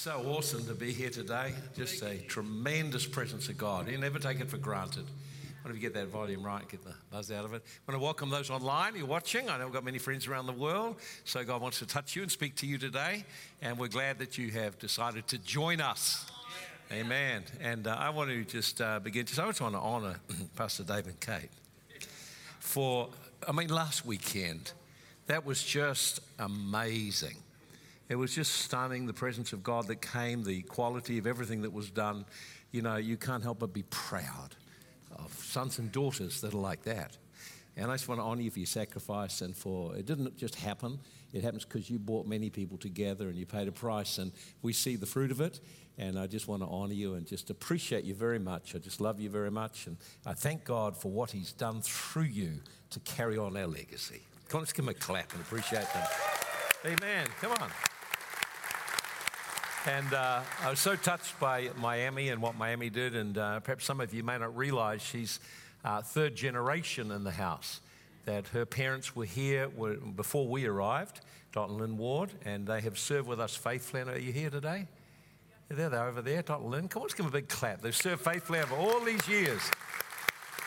So awesome to be here today. Just a tremendous presence of God. You never take it for granted. Wonder if you get that volume right, get the buzz out of it. I want to welcome those online you're watching. I know we've got many friends around the world, so God wants to touch you and speak to you today. And we're glad that you have decided to join us. Amen. And uh, I want to just uh, begin. Just, I just want to honor Pastor Dave and Kate for, I mean, last weekend, that was just amazing. It was just stunning the presence of God that came, the quality of everything that was done. You know, you can't help but be proud of sons and daughters that are like that. And I just want to honor you for your sacrifice and for it didn't just happen. It happens because you brought many people together and you paid a price, and we see the fruit of it. And I just want to honor you and just appreciate you very much. I just love you very much. And I thank God for what He's done through you to carry on our legacy. Come on, let's give Him a clap and appreciate them. Amen. Come on. And uh, I was so touched by Miami and what Miami did. And uh, perhaps some of you may not realize she's uh, third generation in the house. That her parents were here were, before we arrived, Dot and Lynn Ward, and they have served with us faithfully. And Are you here today? Yeah, there they're over there, Dot and Lynn. Come on, let's give them a big clap. They've served faithfully over all these years.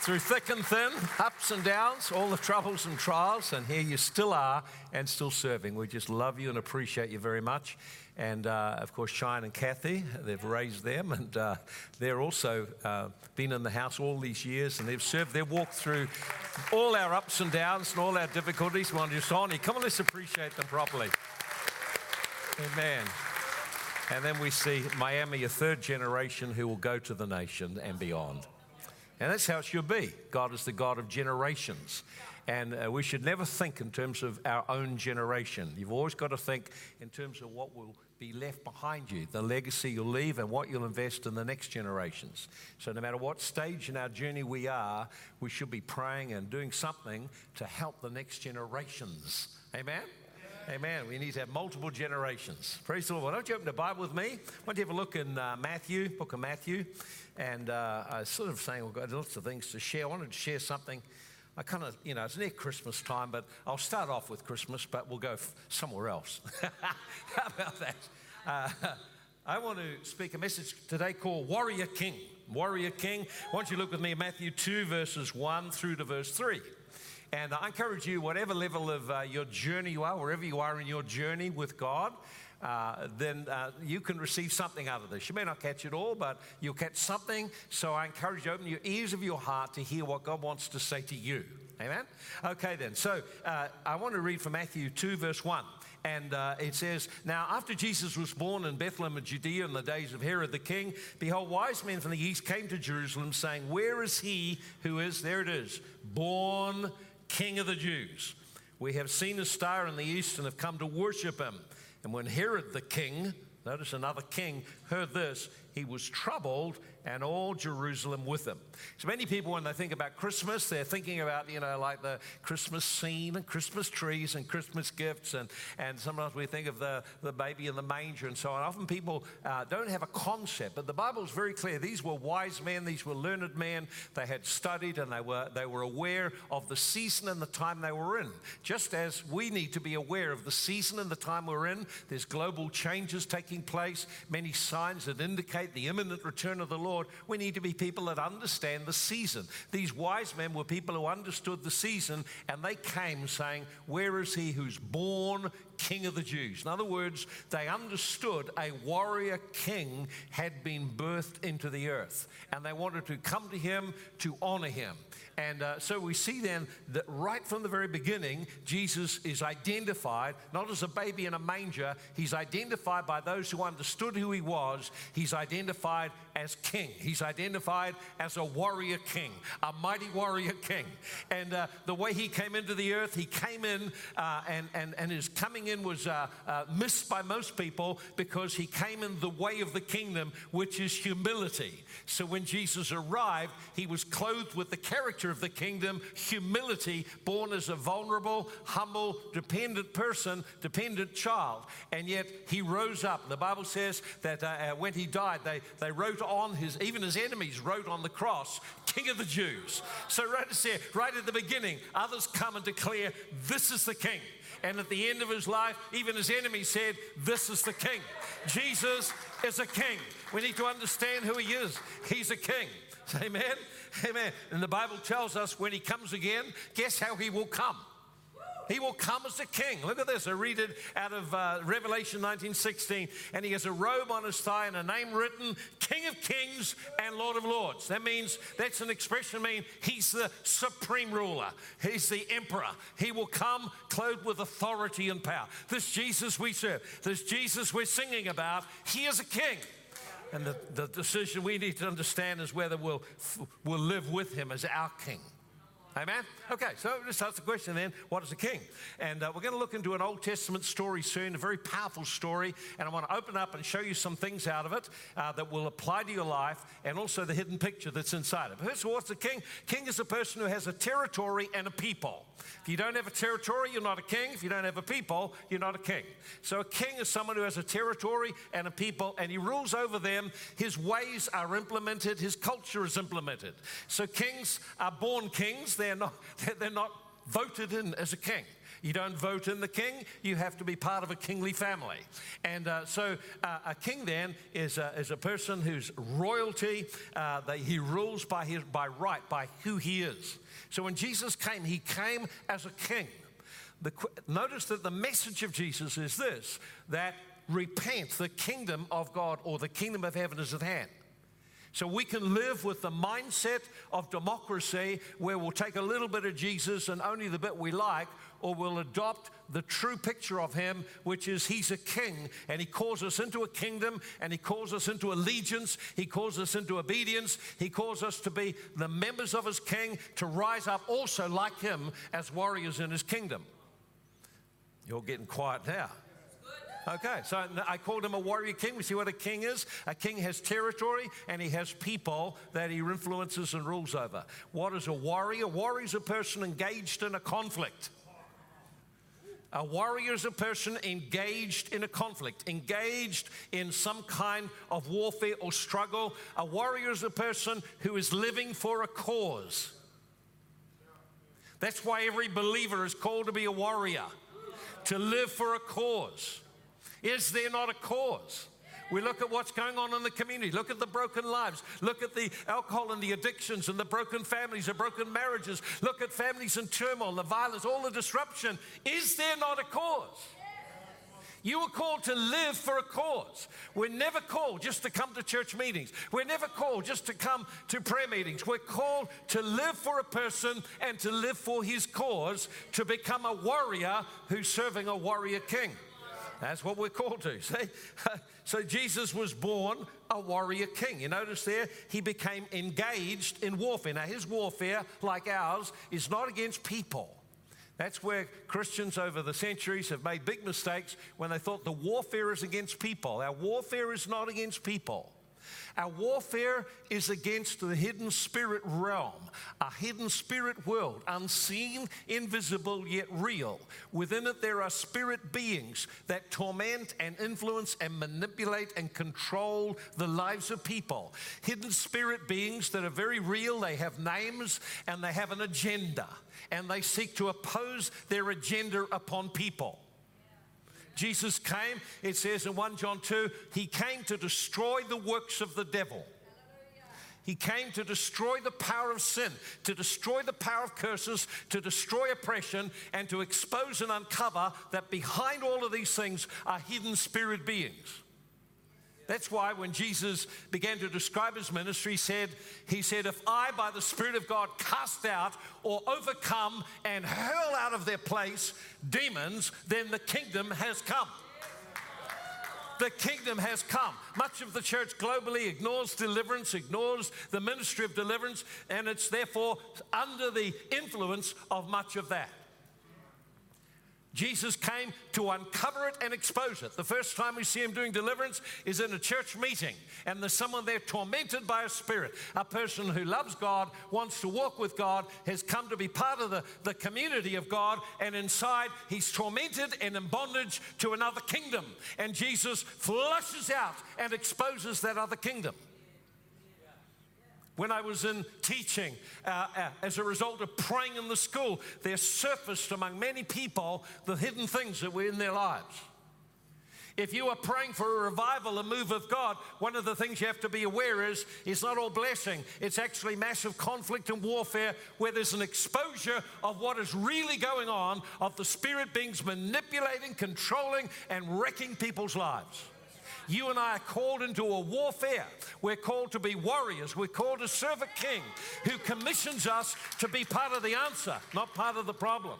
Through thick and thin, ups and downs, all the troubles and trials, and here you still are and still serving. We just love you and appreciate you very much. And uh, of course, Shine and Kathy, they've raised them, and uh, they're also uh, been in the house all these years, and they've served. They've walked through all our ups and downs and all our difficulties. To just honor. Come on, let's appreciate them properly. Amen. And then we see Miami, a third generation who will go to the nation and beyond. And that's how it should be. God is the God of generations. And uh, we should never think in terms of our own generation. You've always got to think in terms of what will be left behind you, the legacy you'll leave, and what you'll invest in the next generations. So, no matter what stage in our journey we are, we should be praying and doing something to help the next generations. Amen? Amen. We need to have multiple generations. Praise the Lord. Why don't you open the Bible with me? Why don't you have a look in uh, Matthew, book of Matthew? And uh, I was sort of saying, we've got lots of things to share. I wanted to share something. I kind of, you know, it's near Christmas time, but I'll start off with Christmas, but we'll go f- somewhere else. How about that? Uh, I want to speak a message today called Warrior King. Warrior King. Why don't you look with me at Matthew 2, verses 1 through to verse 3. And I encourage you, whatever level of uh, your journey you are, wherever you are in your journey with God, uh, then uh, you can receive something out of this. You may not catch it all, but you'll catch something. So I encourage you to open your ears of your heart to hear what God wants to say to you. Amen? Okay, then. So uh, I want to read from Matthew 2, verse 1. And uh, it says, Now after Jesus was born in Bethlehem of Judea in the days of Herod the king, behold, wise men from the east came to Jerusalem, saying, Where is he who is, there it is, born King of the Jews? We have seen a star in the east and have come to worship him. And when Herod the king, notice another king, heard this, he was troubled and all Jerusalem with him. So many people, when they think about Christmas, they're thinking about, you know, like the Christmas scene and Christmas trees and Christmas gifts. And, and sometimes we think of the, the baby in the manger and so on. Often people uh, don't have a concept, but the Bible is very clear. These were wise men, these were learned men. They had studied and they were, they were aware of the season and the time they were in. Just as we need to be aware of the season and the time we're in, there's global changes taking place, many signs that indicate the imminent return of the Lord. Lord, we need to be people that understand the season. These wise men were people who understood the season, and they came saying, Where is he who's born King of the Jews? In other words, they understood a warrior king had been birthed into the earth, and they wanted to come to him to honor him. And uh, so we see then that right from the very beginning, Jesus is identified not as a baby in a manger, he's identified by those who understood who he was. He's identified as king, he's identified as a warrior king, a mighty warrior king. And uh, the way he came into the earth, he came in, uh, and, and, and his coming in was uh, uh, missed by most people because he came in the way of the kingdom, which is humility. So when Jesus arrived, he was clothed with the character of the kingdom, humility, born as a vulnerable, humble, dependent person, dependent child. And yet he rose up. The Bible says that uh, uh, when he died, they, they wrote on his, even his enemies wrote on the cross, King of the Jews. So right, right at the beginning, others come and declare, This is the King. And at the end of his life, even his enemies said, This is the king. Jesus is a king. We need to understand who he is. He's a king. Amen. Amen. And the Bible tells us when he comes again, guess how he will come? He will come as a king. Look at this. I read it out of uh, Revelation 19:16. And he has a robe on his thigh and a name written, King of Kings and Lord of Lords. That means that's an expression mean he's the supreme ruler. He's the emperor. He will come clothed with authority and power. This Jesus we serve, this Jesus we're singing about, he is a king. And the, the decision we need to understand is whether we'll, we'll live with him as our king. Amen? Okay, so just ask the question then what is a king? And uh, we're going to look into an Old Testament story soon, a very powerful story. And I want to open up and show you some things out of it uh, that will apply to your life and also the hidden picture that's inside it. First of all, what's a king? King is a person who has a territory and a people. If you don't have a territory, you're not a king. If you don't have a people, you're not a king. So a king is someone who has a territory and a people, and he rules over them. His ways are implemented, his culture is implemented. So kings are born kings, they're not, they're not voted in as a king. You don't vote in the king, you have to be part of a kingly family. And uh, so uh, a king then is a, is a person whose royalty, uh, he rules by, his, by right, by who he is. So when Jesus came, he came as a king. The, notice that the message of Jesus is this that repent, the kingdom of God or the kingdom of heaven is at hand. So we can live with the mindset of democracy where we'll take a little bit of Jesus and only the bit we like, or we'll adopt the true picture of him, which is he's a king and he calls us into a kingdom and he calls us into allegiance, he calls us into obedience, he calls us to be the members of his king, to rise up also like him as warriors in his kingdom. You're getting quiet now. Okay, so I called him a warrior king. We see what a king is. A king has territory and he has people that he influences and rules over. What is a warrior? A warrior is a person engaged in a conflict. A warrior is a person engaged in a conflict, engaged in some kind of warfare or struggle. A warrior is a person who is living for a cause. That's why every believer is called to be a warrior, to live for a cause. Is there not a cause? We look at what's going on in the community. Look at the broken lives. Look at the alcohol and the addictions and the broken families, the broken marriages. Look at families in turmoil, the violence, all the disruption. Is there not a cause? You were called to live for a cause. We're never called just to come to church meetings. We're never called just to come to prayer meetings. We're called to live for a person and to live for his cause, to become a warrior who's serving a warrior king. That's what we're called to. See? So Jesus was born a warrior king. You notice there, he became engaged in warfare. Now, his warfare, like ours, is not against people. That's where Christians over the centuries have made big mistakes when they thought the warfare is against people. Our warfare is not against people. Our warfare is against the hidden spirit realm, a hidden spirit world, unseen, invisible, yet real. Within it, there are spirit beings that torment and influence and manipulate and control the lives of people. Hidden spirit beings that are very real, they have names and they have an agenda, and they seek to oppose their agenda upon people. Jesus came, it says in 1 John 2, he came to destroy the works of the devil. He came to destroy the power of sin, to destroy the power of curses, to destroy oppression, and to expose and uncover that behind all of these things are hidden spirit beings. That's why when Jesus began to describe his ministry, he said, he said, If I, by the Spirit of God, cast out or overcome and hurl out of their place demons, then the kingdom has come. The kingdom has come. Much of the church globally ignores deliverance, ignores the ministry of deliverance, and it's therefore under the influence of much of that. Jesus came to uncover it and expose it. The first time we see him doing deliverance is in a church meeting, and there's someone there tormented by a spirit. A person who loves God, wants to walk with God, has come to be part of the, the community of God, and inside he's tormented and in bondage to another kingdom. And Jesus flushes out and exposes that other kingdom. When I was in teaching, uh, uh, as a result of praying in the school, there surfaced among many people the hidden things that were in their lives. If you are praying for a revival, a move of God, one of the things you have to be aware is it's not all blessing. It's actually massive conflict and warfare where there's an exposure of what is really going on, of the spirit beings manipulating, controlling, and wrecking people's lives. You and I are called into a warfare. We're called to be warriors. We're called to serve a king who commissions us to be part of the answer, not part of the problem.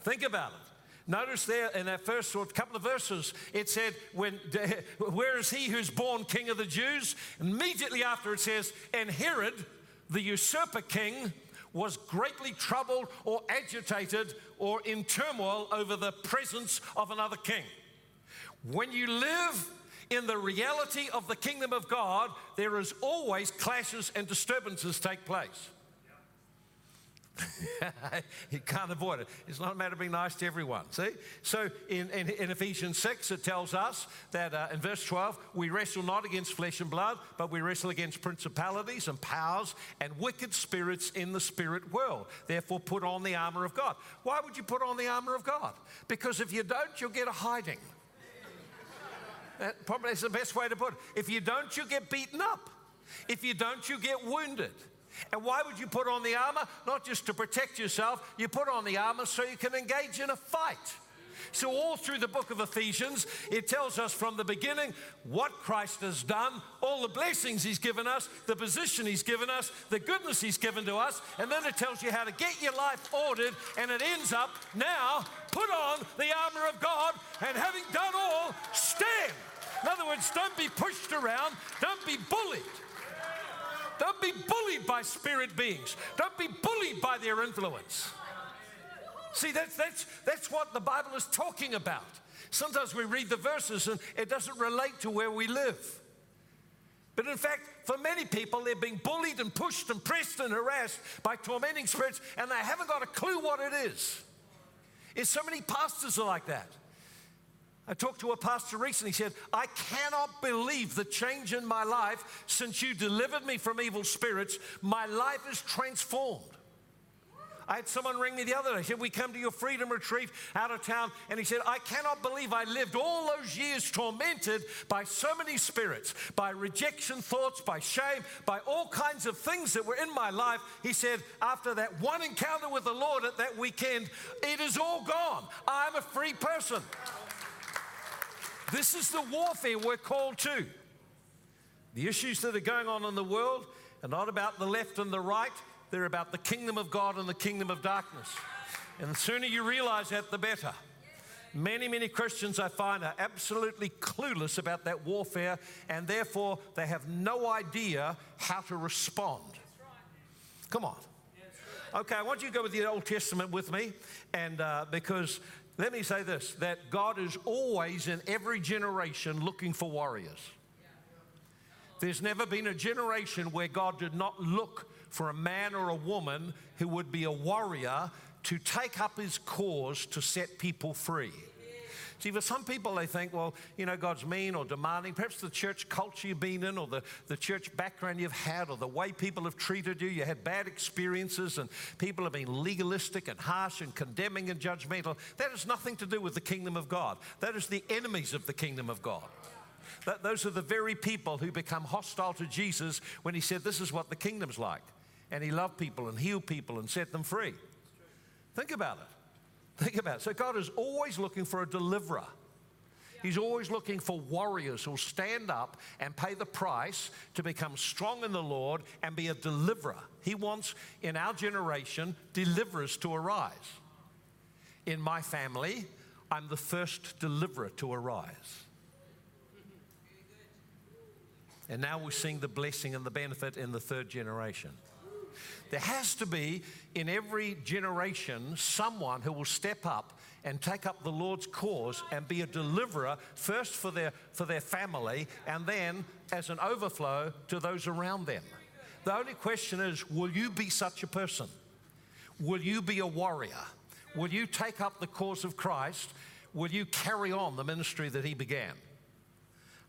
Think about it. Notice there in that first couple of verses, it said, when, Where is he who's born king of the Jews? Immediately after it says, And Herod, the usurper king, was greatly troubled or agitated or in turmoil over the presence of another king. When you live in the reality of the kingdom of God, there is always clashes and disturbances take place. you can't avoid it. It's not a matter of being nice to everyone. See? So in, in, in Ephesians 6, it tells us that uh, in verse 12, we wrestle not against flesh and blood, but we wrestle against principalities and powers and wicked spirits in the spirit world. Therefore, put on the armor of God. Why would you put on the armor of God? Because if you don't, you'll get a hiding. That probably is the best way to put it. If you don't, you get beaten up. If you don't, you get wounded. And why would you put on the armor? Not just to protect yourself, you put on the armor so you can engage in a fight. So, all through the book of Ephesians, it tells us from the beginning what Christ has done, all the blessings He's given us, the position He's given us, the goodness He's given to us, and then it tells you how to get your life ordered, and it ends up now put on the armor of God, and having done all, stand. In other words, don't be pushed around, don't be bullied. Don't be bullied by spirit beings. Don't be bullied by their influence. See, that's, that's, that's what the Bible is talking about. Sometimes we read the verses and it doesn't relate to where we live. But in fact, for many people, they're being bullied and pushed and pressed and harassed by tormenting spirits, and they haven't got a clue what it is. It's so many pastors are like that. I talked to a pastor recently. He said, I cannot believe the change in my life since you delivered me from evil spirits. My life is transformed. I had someone ring me the other day. He said, We come to your freedom retreat out of town. And he said, I cannot believe I lived all those years tormented by so many spirits, by rejection thoughts, by shame, by all kinds of things that were in my life. He said, After that one encounter with the Lord at that weekend, it is all gone. I'm a free person. This is the warfare we're called to. The issues that are going on in the world are not about the left and the right, they're about the kingdom of God and the kingdom of darkness. And the sooner you realize that, the better. Many, many Christians I find are absolutely clueless about that warfare, and therefore they have no idea how to respond. Come on. Okay, I want you to go with the Old Testament with me, and uh, because let me say this that God is always in every generation looking for warriors. There's never been a generation where God did not look for a man or a woman who would be a warrior to take up his cause to set people free. See, for some people, they think, well, you know, God's mean or demanding. Perhaps the church culture you've been in, or the, the church background you've had, or the way people have treated you. You had bad experiences, and people have been legalistic and harsh and condemning and judgmental. That has nothing to do with the kingdom of God. That is the enemies of the kingdom of God. That, those are the very people who become hostile to Jesus when he said, This is what the kingdom's like. And he loved people and healed people and set them free. Think about it. Think about it. So God is always looking for a deliverer. He's always looking for warriors who'll stand up and pay the price to become strong in the Lord and be a deliverer. He wants, in our generation, deliverers to arise. In my family, I'm the first deliverer to arise. And now we're seeing the blessing and the benefit in the third generation. There has to be in every generation someone who will step up and take up the Lord's cause and be a deliverer first for their, for their family and then as an overflow to those around them. The only question is will you be such a person? Will you be a warrior? Will you take up the cause of Christ? Will you carry on the ministry that he began?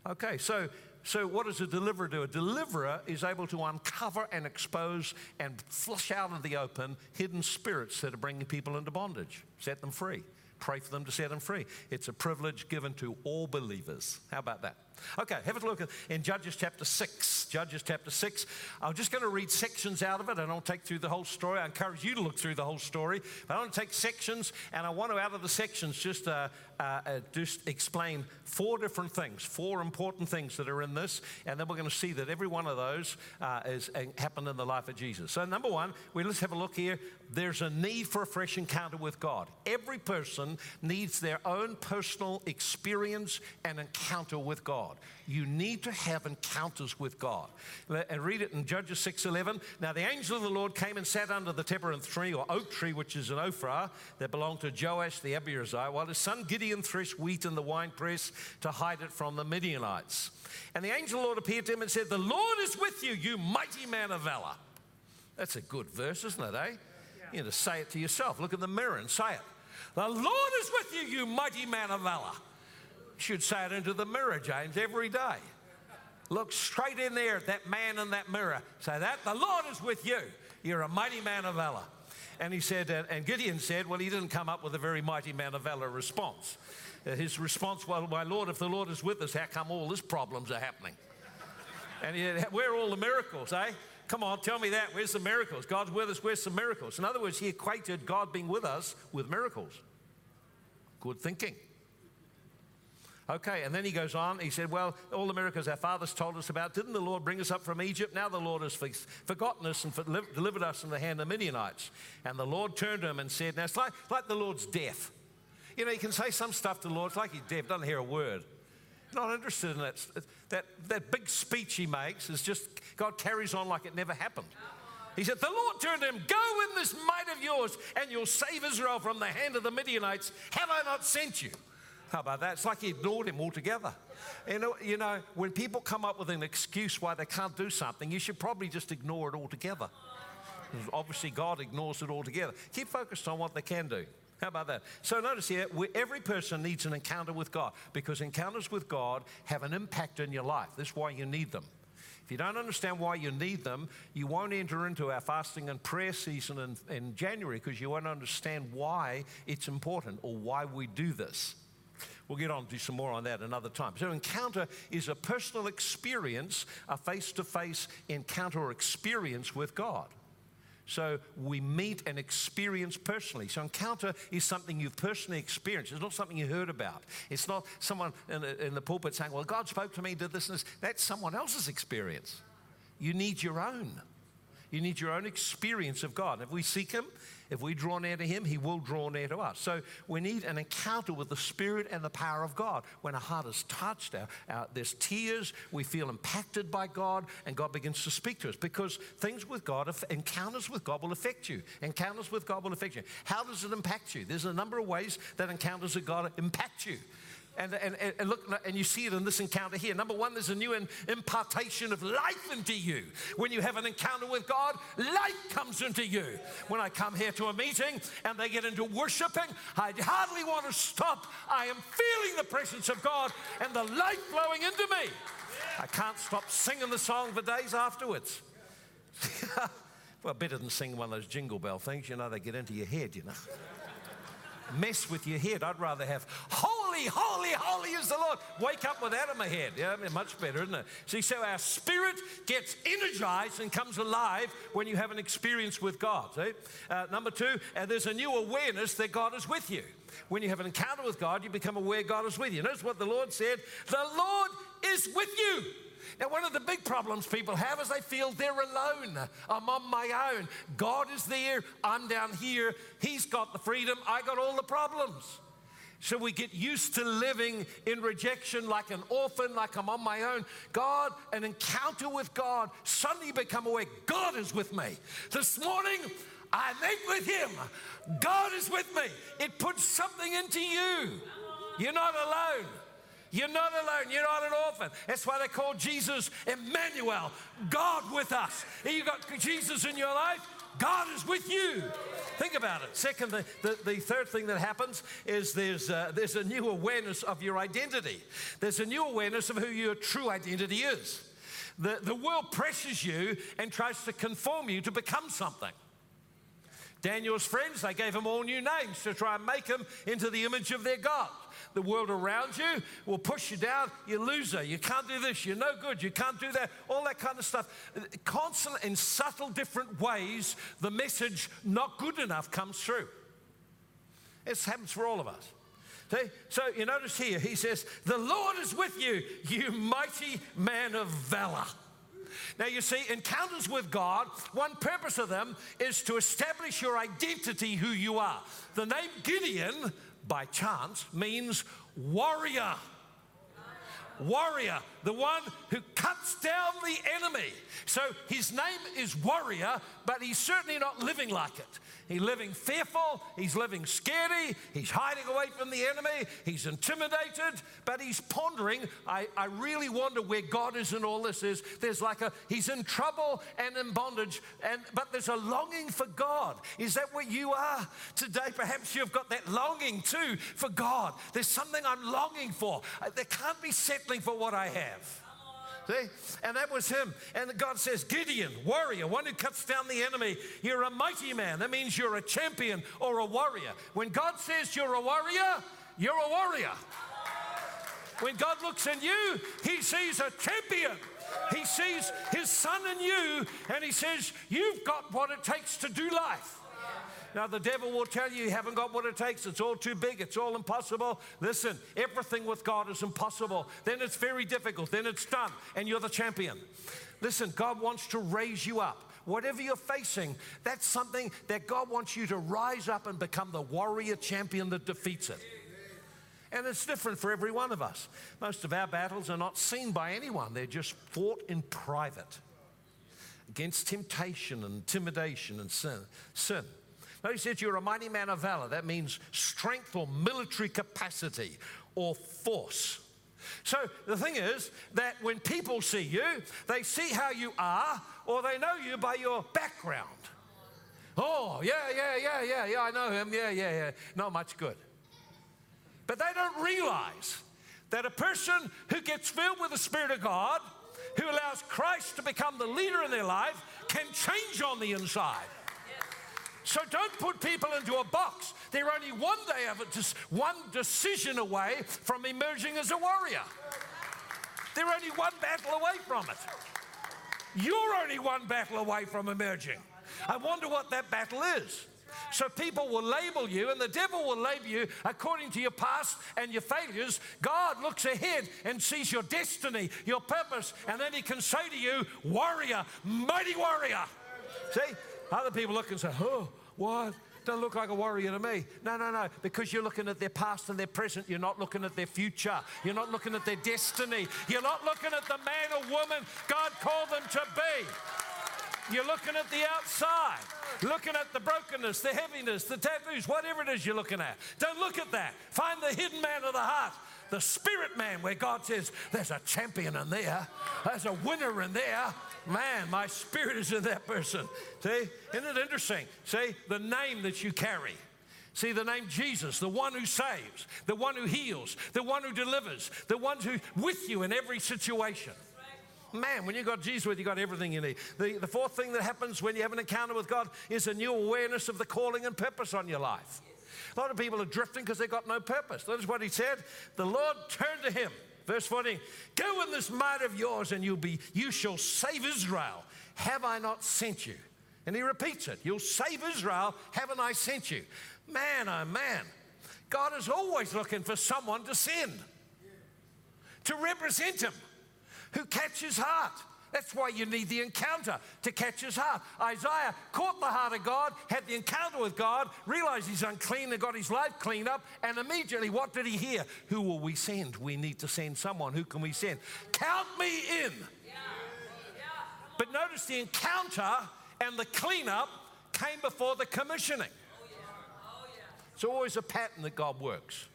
Okay, so So, what does a deliverer do? A deliverer is able to uncover and expose and flush out of the open hidden spirits that are bringing people into bondage, set them free, pray for them to set them free. It's a privilege given to all believers. How about that? Okay, have a look in Judges chapter 6. Judges chapter 6. I'm just going to read sections out of it. I don't take through the whole story. I encourage you to look through the whole story. But I want to take sections, and I want to, out of the sections, just, uh, uh, uh, just explain four different things, four important things that are in this. And then we're going to see that every one of those uh, is, uh, happened in the life of Jesus. So, number one, we, let's have a look here. There's a need for a fresh encounter with God. Every person needs their own personal experience and encounter with God. You need to have encounters with God. And read it in Judges 6:11. Now the angel of the Lord came and sat under the terebinth tree or oak tree, which is an Ophrah, that belonged to Joash the Abiezrite, while his son Gideon threshed wheat in the winepress to hide it from the Midianites. And the angel of the Lord appeared to him and said, The Lord is with you, you mighty man of valor. That's a good verse, isn't it, eh? You know, to say it to yourself. Look in the mirror and say it. The Lord is with you, you mighty man of valor should say it into the mirror, James, every day. Look straight in there at that man in that mirror. Say that, the Lord is with you. You're a mighty man of valor. And he said, and Gideon said, well, he didn't come up with a very mighty man of valor response. Uh, his response, well, my Lord, if the Lord is with us, how come all these problems are happening? And he said, where are all the miracles, eh? Come on, tell me that. Where's the miracles? God's with us. Where's the miracles? In other words, he equated God being with us with miracles. Good thinking. Okay, and then he goes on. He said, Well, all the miracles our fathers told us about, didn't the Lord bring us up from Egypt? Now the Lord has forgotten us and delivered us from the hand of the Midianites. And the Lord turned to him and said, Now it's like, like the Lord's deaf. You know, you can say some stuff to the Lord, it's like he's deaf, doesn't hear a word. Not interested in that. That, that big speech he makes is just, God carries on like it never happened. He said, The Lord turned to him, Go in this might of yours, and you'll save Israel from the hand of the Midianites. Have I not sent you? How about that? It's like he ignored him altogether. You know, you know, when people come up with an excuse why they can't do something, you should probably just ignore it altogether. Obviously, God ignores it altogether. Keep focused on what they can do. How about that? So notice here, every person needs an encounter with God because encounters with God have an impact in your life. That's why you need them. If you don't understand why you need them, you won't enter into our fasting and prayer season in, in January because you won't understand why it's important or why we do this. We'll get on to some more on that another time. So, encounter is a personal experience, a face to face encounter or experience with God. So we meet and experience personally. So encounter is something you've personally experienced. It's not something you heard about. It's not someone in the, in the pulpit saying, "Well, God spoke to me, did this and this." That's someone else's experience. You need your own. You need your own experience of God. If we seek Him, if we draw near to Him, He will draw near to us. So we need an encounter with the Spirit and the power of God. When our heart is touched, our, our, there's tears, we feel impacted by God, and God begins to speak to us because things with God, encounters with God will affect you. Encounters with God will affect you. How does it impact you? There's a number of ways that encounters with God impact you. And, and, and, look, and you see it in this encounter here. Number one, there's a new impartation of life into you. When you have an encounter with God, life comes into you. When I come here to a meeting and they get into worshiping, I hardly want to stop. I am feeling the presence of God and the life flowing into me. I can't stop singing the song for days afterwards. well, better than singing one of those jingle bell things, you know, they get into your head, you know. Mess with your head. I'd rather have holy, holy, holy is the Lord. Wake up with that in my head. Yeah, much better, isn't it? See, so our spirit gets energized and comes alive when you have an experience with God. See? Uh, number two, uh, there's a new awareness that God is with you. When you have an encounter with God, you become aware God is with you. Notice what the Lord said the Lord is with you. Now, one of the big problems people have is they feel they're alone. I'm on my own. God is there. I'm down here. He's got the freedom. I got all the problems. So we get used to living in rejection like an orphan, like I'm on my own. God, an encounter with God, suddenly become aware God is with me. This morning, I meet with Him. God is with me. It puts something into you. You're not alone. You're not alone. You're not an orphan. That's why they call Jesus Emmanuel, God with us. You got Jesus in your life, God is with you. Think about it. Second, the, the, third thing that happens is there's, uh, there's a new awareness of your identity. There's a new awareness of who your true identity is. The, the world pressures you and tries to conform you to become something. Daniel's friends, they gave him all new names to try and make him into the image of their God. The world around you will push you down. You're loser. You can't do this. You're no good. You can't do that. All that kind of stuff. Constant, in subtle, different ways, the message not good enough comes through. This happens for all of us. See? So you notice here, he says, The Lord is with you, you mighty man of valor. Now, you see, encounters with God, one purpose of them is to establish your identity, who you are. The name Gideon, by chance, means warrior. Warrior, the one who cuts down the enemy. So his name is warrior, but he's certainly not living like it. He's living fearful, he's living scary, he's hiding away from the enemy, he's intimidated, but he's pondering. I, I really wonder where God is in all this. Is there's like a he's in trouble and in bondage, and but there's a longing for God. Is that what you are today? Perhaps you've got that longing too for God. There's something I'm longing for. Uh, there can't be settling for what I have. See? And that was him. And God says, Gideon, warrior, one who cuts down the enemy. You're a mighty man. That means you're a champion or a warrior. When God says you're a warrior, you're a warrior. When God looks in you, he sees a champion. He sees his son in you, and he says, You've got what it takes to do life. Now, the devil will tell you you haven't got what it takes. It's all too big. It's all impossible. Listen, everything with God is impossible. Then it's very difficult. Then it's done, and you're the champion. Listen, God wants to raise you up. Whatever you're facing, that's something that God wants you to rise up and become the warrior champion that defeats it. And it's different for every one of us. Most of our battles are not seen by anyone, they're just fought in private against temptation and intimidation and sin. sin. No, he says You're a mighty man of valor. That means strength or military capacity or force. So the thing is that when people see you, they see how you are or they know you by your background. Oh, yeah, yeah, yeah, yeah, yeah, I know him. Yeah, yeah, yeah. Not much good. But they don't realize that a person who gets filled with the Spirit of God, who allows Christ to become the leader in their life, can change on the inside. So don't put people into a box. They're only one day of it, just one decision away from emerging as a warrior. They're only one battle away from it. You're only one battle away from emerging. I wonder what that battle is. So people will label you, and the devil will label you according to your past and your failures. God looks ahead and sees your destiny, your purpose, and then he can say to you, Warrior, mighty warrior. See, other people look and say, Oh, what? Don't look like a warrior to me. No, no, no. Because you're looking at their past and their present. You're not looking at their future. You're not looking at their destiny. You're not looking at the man or woman God called them to be. You're looking at the outside, looking at the brokenness, the heaviness, the tattoos, whatever it is you're looking at. Don't look at that. Find the hidden man of the heart the spirit man, where God says, There's a champion in there, there's a winner in there. Man, my spirit is in that person. See, isn't it interesting? See, the name that you carry. See, the name Jesus, the one who saves, the one who heals, the one who delivers, the one who's with you in every situation. Man, when you got Jesus with you, got everything you need. The, the fourth thing that happens when you have an encounter with God is a new awareness of the calling and purpose on your life. A lot of people are drifting because they've got no purpose. That is what he said. The Lord turned to him. Verse 14, go in this might of yours and you'll be, you shall save Israel. Have I not sent you? And he repeats it. You'll save Israel. Haven't I sent you? Man, oh man. God is always looking for someone to send, to represent him, who catches heart. That's why you need the encounter to catch his heart. Isaiah caught the heart of God, had the encounter with God, realized he's unclean and got his life cleaned up, and immediately what did he hear? Who will we send? We need to send someone. Who can we send? Count me in. But notice the encounter and the cleanup came before the commissioning. It's always a pattern that God works.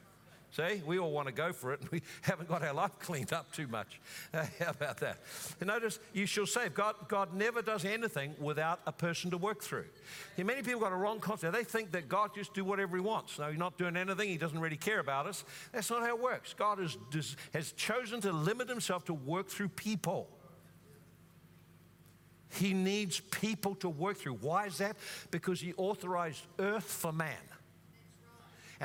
See, we all want to go for it, and we haven't got our life cleaned up too much. How about that? Notice, you shall save. God, God never does anything without a person to work through. Many people got a wrong concept. They think that God just do whatever He wants. No, He's not doing anything. He doesn't really care about us. That's not how it works. God has, has chosen to limit Himself to work through people. He needs people to work through. Why is that? Because He authorized earth for man.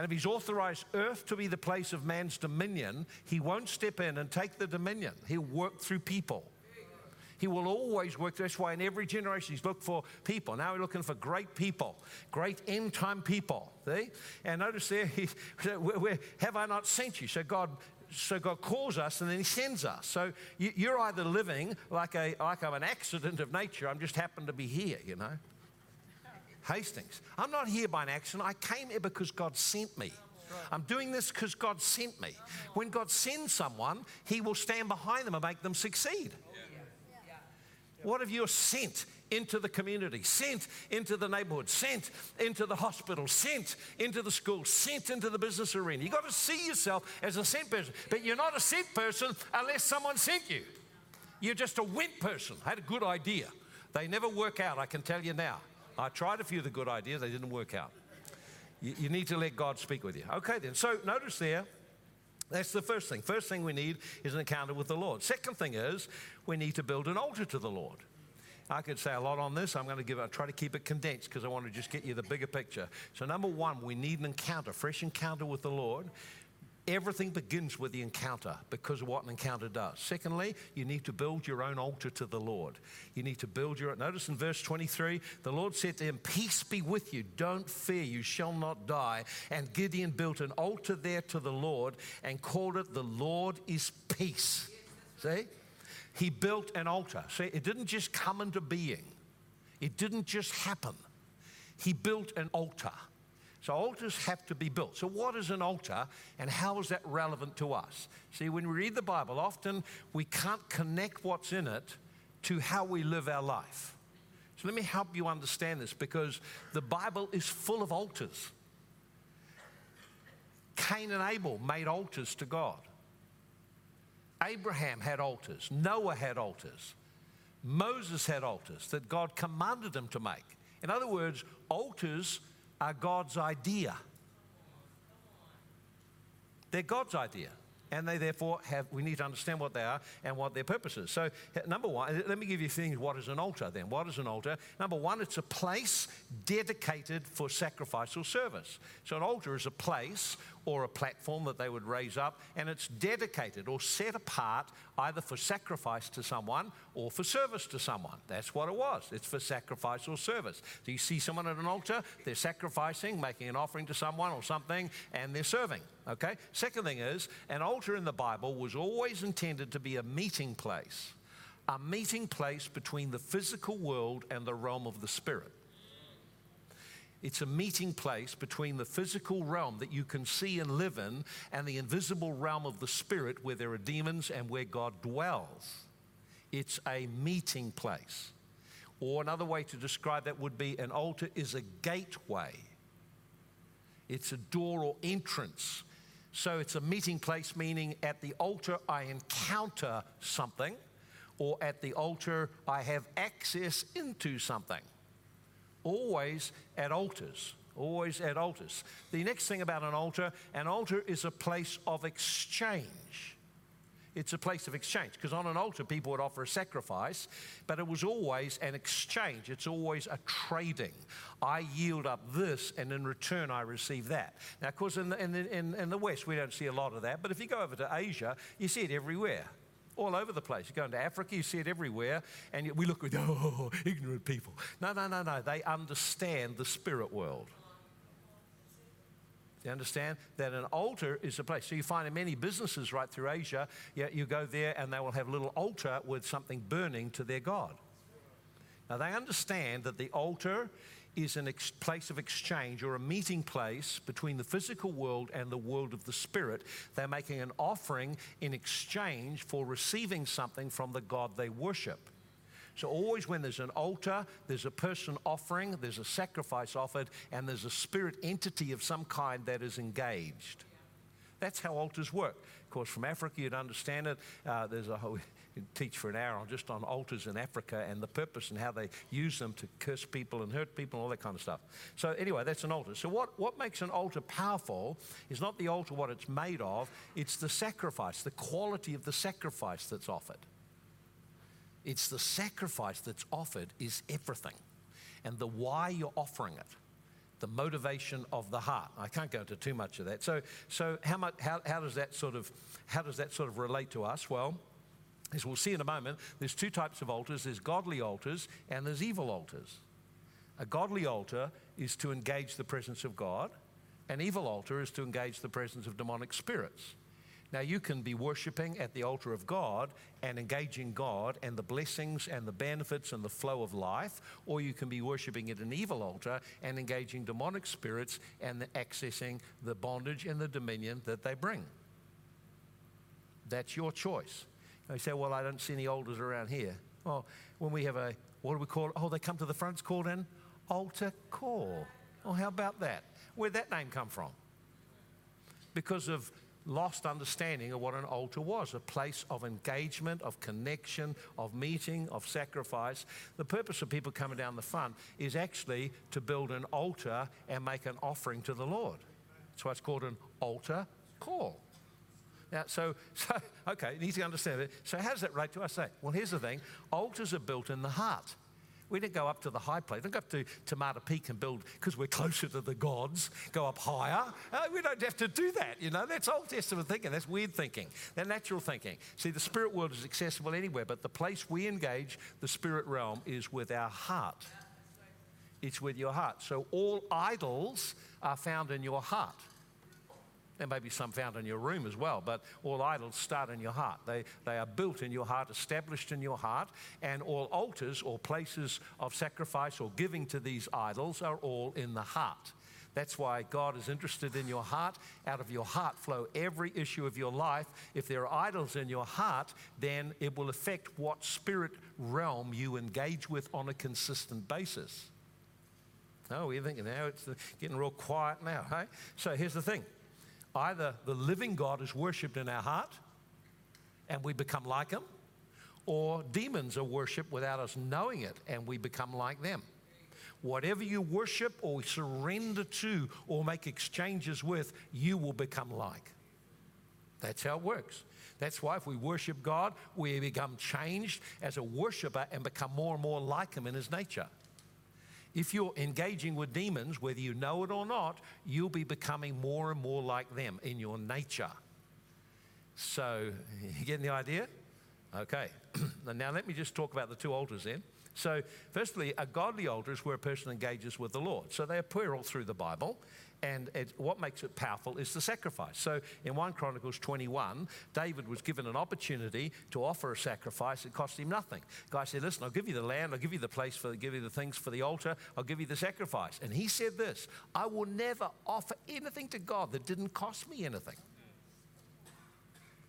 And if he's authorized earth to be the place of man's dominion, he won't step in and take the dominion. He'll work through people. He will always work. That's why in every generation he's looked for people. Now we're looking for great people, great end time people. See? And notice there, he, where, where, have I not sent you? So God, so God calls us and then He sends us. So you, are either living like a like I'm an accident of nature. I'm just happened to be here, you know. Hastings. I'm not here by an accident. I came here because God sent me. I'm doing this because God sent me. When God sends someone, He will stand behind them and make them succeed. What if you're sent into the community, sent into the neighborhood, sent into the hospital, sent into the school, sent into the business arena? You've got to see yourself as a sent person. But you're not a sent person unless someone sent you. You're just a went person. I had a good idea. They never work out, I can tell you now. I tried a few of the good ideas, they didn't work out. You, you need to let God speak with you. Okay, then. So notice there, that's the first thing. First thing we need is an encounter with the Lord. Second thing is we need to build an altar to the Lord. I could say a lot on this. I'm going to give. I'll try to keep it condensed because I want to just get you the bigger picture. So number one, we need an encounter, fresh encounter with the Lord. Everything begins with the encounter because of what an encounter does. Secondly, you need to build your own altar to the Lord. You need to build your. Notice in verse 23, the Lord said to him, Peace be with you. Don't fear. You shall not die. And Gideon built an altar there to the Lord and called it, The Lord is Peace. See? He built an altar. See, it didn't just come into being, it didn't just happen. He built an altar. So altars have to be built. So, what is an altar and how is that relevant to us? See, when we read the Bible, often we can't connect what's in it to how we live our life. So, let me help you understand this because the Bible is full of altars. Cain and Abel made altars to God. Abraham had altars. Noah had altars. Moses had altars that God commanded them to make. In other words, altars are God's idea. They're God's idea. And they therefore have, we need to understand what they are and what their purpose is. So, number one, let me give you things. What is an altar then? What is an altar? Number one, it's a place dedicated for sacrifice or service. So, an altar is a place or a platform that they would raise up, and it's dedicated or set apart either for sacrifice to someone or for service to someone. That's what it was. It's for sacrifice or service. So you see someone at an altar, they're sacrificing, making an offering to someone or something, and they're serving. Okay? Second thing is, an altar in the Bible was always intended to be a meeting place, a meeting place between the physical world and the realm of the spirit. It's a meeting place between the physical realm that you can see and live in and the invisible realm of the spirit where there are demons and where God dwells. It's a meeting place. Or another way to describe that would be an altar is a gateway. It's a door or entrance. So it's a meeting place, meaning at the altar I encounter something, or at the altar I have access into something always at altars. Always at altars. The next thing about an altar an altar is a place of exchange. It's a place of exchange because on an altar people would offer a sacrifice, but it was always an exchange. It's always a trading. I yield up this and in return I receive that. Now, of course, in the, in, the, in, in the West we don't see a lot of that, but if you go over to Asia, you see it everywhere all over the place. You go into Africa, you see it everywhere, and we look with, oh, ignorant people. No, no, no, no. They understand the spirit world. You understand that an altar is a place. So you find in many businesses right through Asia, you go there and they will have a little altar with something burning to their God. Now they understand that the altar is a ex- place of exchange or a meeting place between the physical world and the world of the spirit. They're making an offering in exchange for receiving something from the God they worship. So, always when there's an altar, there's a person offering, there's a sacrifice offered, and there's a spirit entity of some kind that is engaged. That's how altars work. Of course, from Africa, you'd understand it. Uh, there's a whole teach for an hour on just on altars in Africa and the purpose and how they use them to curse people and hurt people and all that kind of stuff. So anyway, that's an altar. So what, what makes an altar powerful is not the altar what it's made of, it's the sacrifice, the quality of the sacrifice that's offered. It's the sacrifice that's offered is everything. And the why you're offering it the motivation of the heart. I can't go into too much of that. So, so how, much, how, how, does that sort of, how does that sort of relate to us? Well, as we'll see in a moment, there's two types of altars there's godly altars and there's evil altars. A godly altar is to engage the presence of God, an evil altar is to engage the presence of demonic spirits. Now, you can be worshiping at the altar of God and engaging God and the blessings and the benefits and the flow of life, or you can be worshiping at an evil altar and engaging demonic spirits and accessing the bondage and the dominion that they bring. That's your choice. They say, Well, I don't see any altars around here. Well, when we have a, what do we call it? Oh, they come to the front, it's called an altar call. Oh, how about that? Where'd that name come from? Because of lost understanding of what an altar was a place of engagement, of connection, of meeting, of sacrifice. The purpose of people coming down the front is actually to build an altar and make an offering to the Lord. That's why it's called an altar call. Now, so, so okay, you need to understand it. So, how does that relate to us? Well, here's the thing altars are built in the heart. We didn't go up to the high place. We don't go up to Tomato Peak and build because we're closer to the gods, go up higher. Uh, we don't have to do that, you know. That's Old Testament thinking. That's weird thinking. That's natural thinking. See, the spirit world is accessible anywhere, but the place we engage the spirit realm is with our heart. It's with your heart. So all idols are found in your heart. There may be some found in your room as well, but all idols start in your heart. They, they are built in your heart, established in your heart, and all altars or places of sacrifice or giving to these idols are all in the heart. That's why God is interested in your heart. Out of your heart flow every issue of your life. If there are idols in your heart, then it will affect what spirit realm you engage with on a consistent basis. Oh, you're thinking now it's getting real quiet now, hey? So here's the thing Either the living God is worshiped in our heart and we become like him, or demons are worshiped without us knowing it and we become like them. Whatever you worship or surrender to or make exchanges with, you will become like. That's how it works. That's why if we worship God, we become changed as a worshiper and become more and more like Him in His nature. If you're engaging with demons, whether you know it or not, you'll be becoming more and more like them in your nature. So, you getting the idea? Okay. now, let me just talk about the two altars then. So, firstly, a godly altar is where a person engages with the Lord. So, they appear all through the Bible. And it, what makes it powerful is the sacrifice. So in 1 Chronicles 21, David was given an opportunity to offer a sacrifice. It cost him nothing. God said, Listen, I'll give you the land, I'll give you the place, for, give you the things for the altar, I'll give you the sacrifice. And he said this I will never offer anything to God that didn't cost me anything.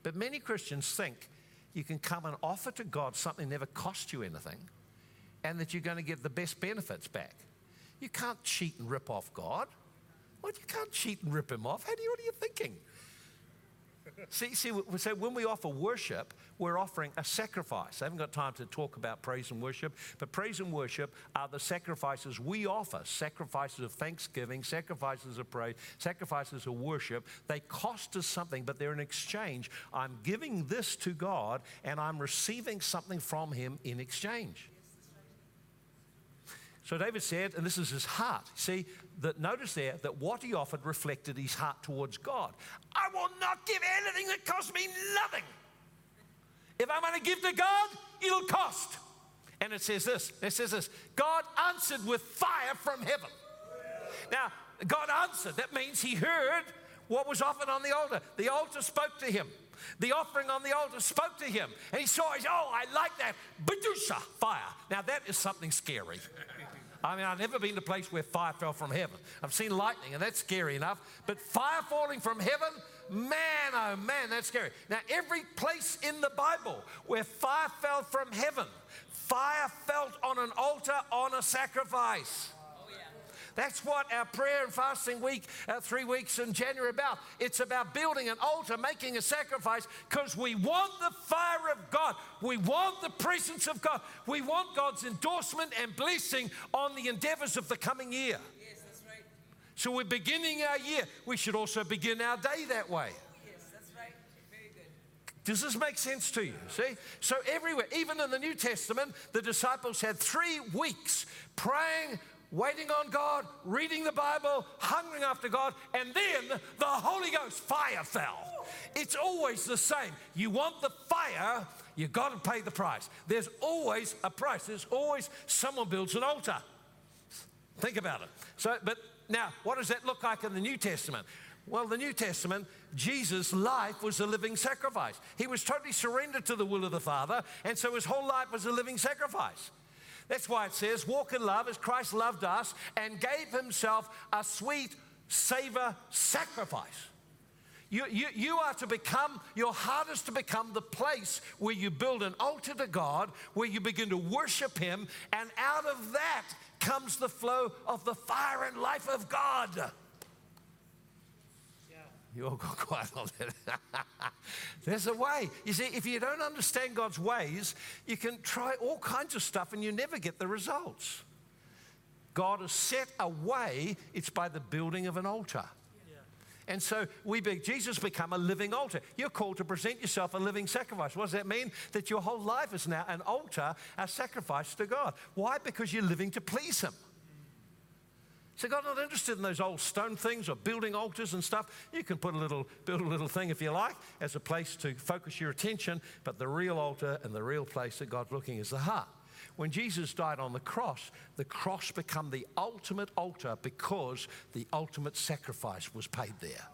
But many Christians think you can come and offer to God something that never cost you anything and that you're going to get the best benefits back. You can't cheat and rip off God. Well, you can't cheat and rip him off. How do you, what are you thinking? see, see, so when we offer worship, we're offering a sacrifice. I haven't got time to talk about praise and worship, but praise and worship are the sacrifices we offer sacrifices of thanksgiving, sacrifices of praise, sacrifices of worship. They cost us something, but they're an exchange. I'm giving this to God, and I'm receiving something from Him in exchange. So David said, and this is his heart. See, that notice there that what he offered reflected his heart towards God. I will not give anything that costs me nothing. If I'm going to give to God, it'll cost. And it says this it says this God answered with fire from heaven. Now, God answered. That means he heard what was offered on the altar. The altar spoke to him. The offering on the altar spoke to him. And he saw, oh, I like that. Badusha, fire. Now, that is something scary. I mean, I've never been to a place where fire fell from heaven. I've seen lightning, and that's scary enough. But fire falling from heaven, man, oh man, that's scary. Now, every place in the Bible where fire fell from heaven, fire fell on an altar on a sacrifice. That's what our prayer and fasting week, uh, three weeks in January, about. It's about building an altar, making a sacrifice, because we want the fire of God. We want the presence of God. We want God's endorsement and blessing on the endeavors of the coming year. Yes, that's right. So we're beginning our year. We should also begin our day that way. Yes, that's right. Very good. Does this make sense to you? See? So, everywhere, even in the New Testament, the disciples had three weeks praying, waiting on God, reading the Bible, hungering after God, and then the Holy Ghost fire fell. It's always the same. You want the fire, you got to pay the price. There's always a price, there's always someone builds an altar. Think about it. So, but now, what does that look like in the New Testament? Well, the New Testament, Jesus' life was a living sacrifice. He was totally surrendered to the will of the Father, and so his whole life was a living sacrifice. That's why it says, Walk in love as Christ loved us and gave himself a sweet savor sacrifice. You, you, you are to become, your heart is to become the place where you build an altar to God, where you begin to worship Him, and out of that comes the flow of the fire and life of God. You all got quiet on that. There's a way. You see, if you don't understand God's ways, you can try all kinds of stuff and you never get the results. God has set a way, it's by the building of an altar. And so we be, Jesus become a living altar. You're called to present yourself a living sacrifice. What does that mean? That your whole life is now an altar, a sacrifice to God. Why? Because you're living to please Him. So God's not interested in those old stone things or building altars and stuff. You can put a little, build a little thing if you like as a place to focus your attention, but the real altar and the real place that God's looking is the heart. When Jesus died on the cross, the cross became the ultimate altar because the ultimate sacrifice was paid there.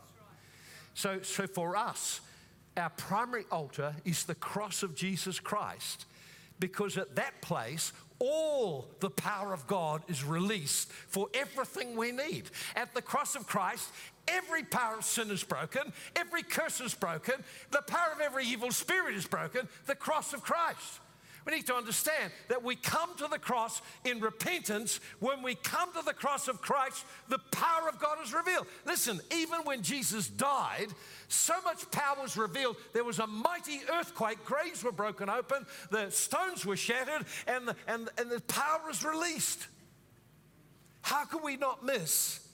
So, so for us, our primary altar is the cross of Jesus Christ because at that place, all the power of God is released for everything we need. At the cross of Christ, every power of sin is broken, every curse is broken, the power of every evil spirit is broken, the cross of Christ. We need to understand that we come to the cross in repentance. When we come to the cross of Christ, the power of God is revealed. Listen, even when Jesus died, so much power was revealed. There was a mighty earthquake, graves were broken open, the stones were shattered, and the, and, and the power was released. How can we not miss?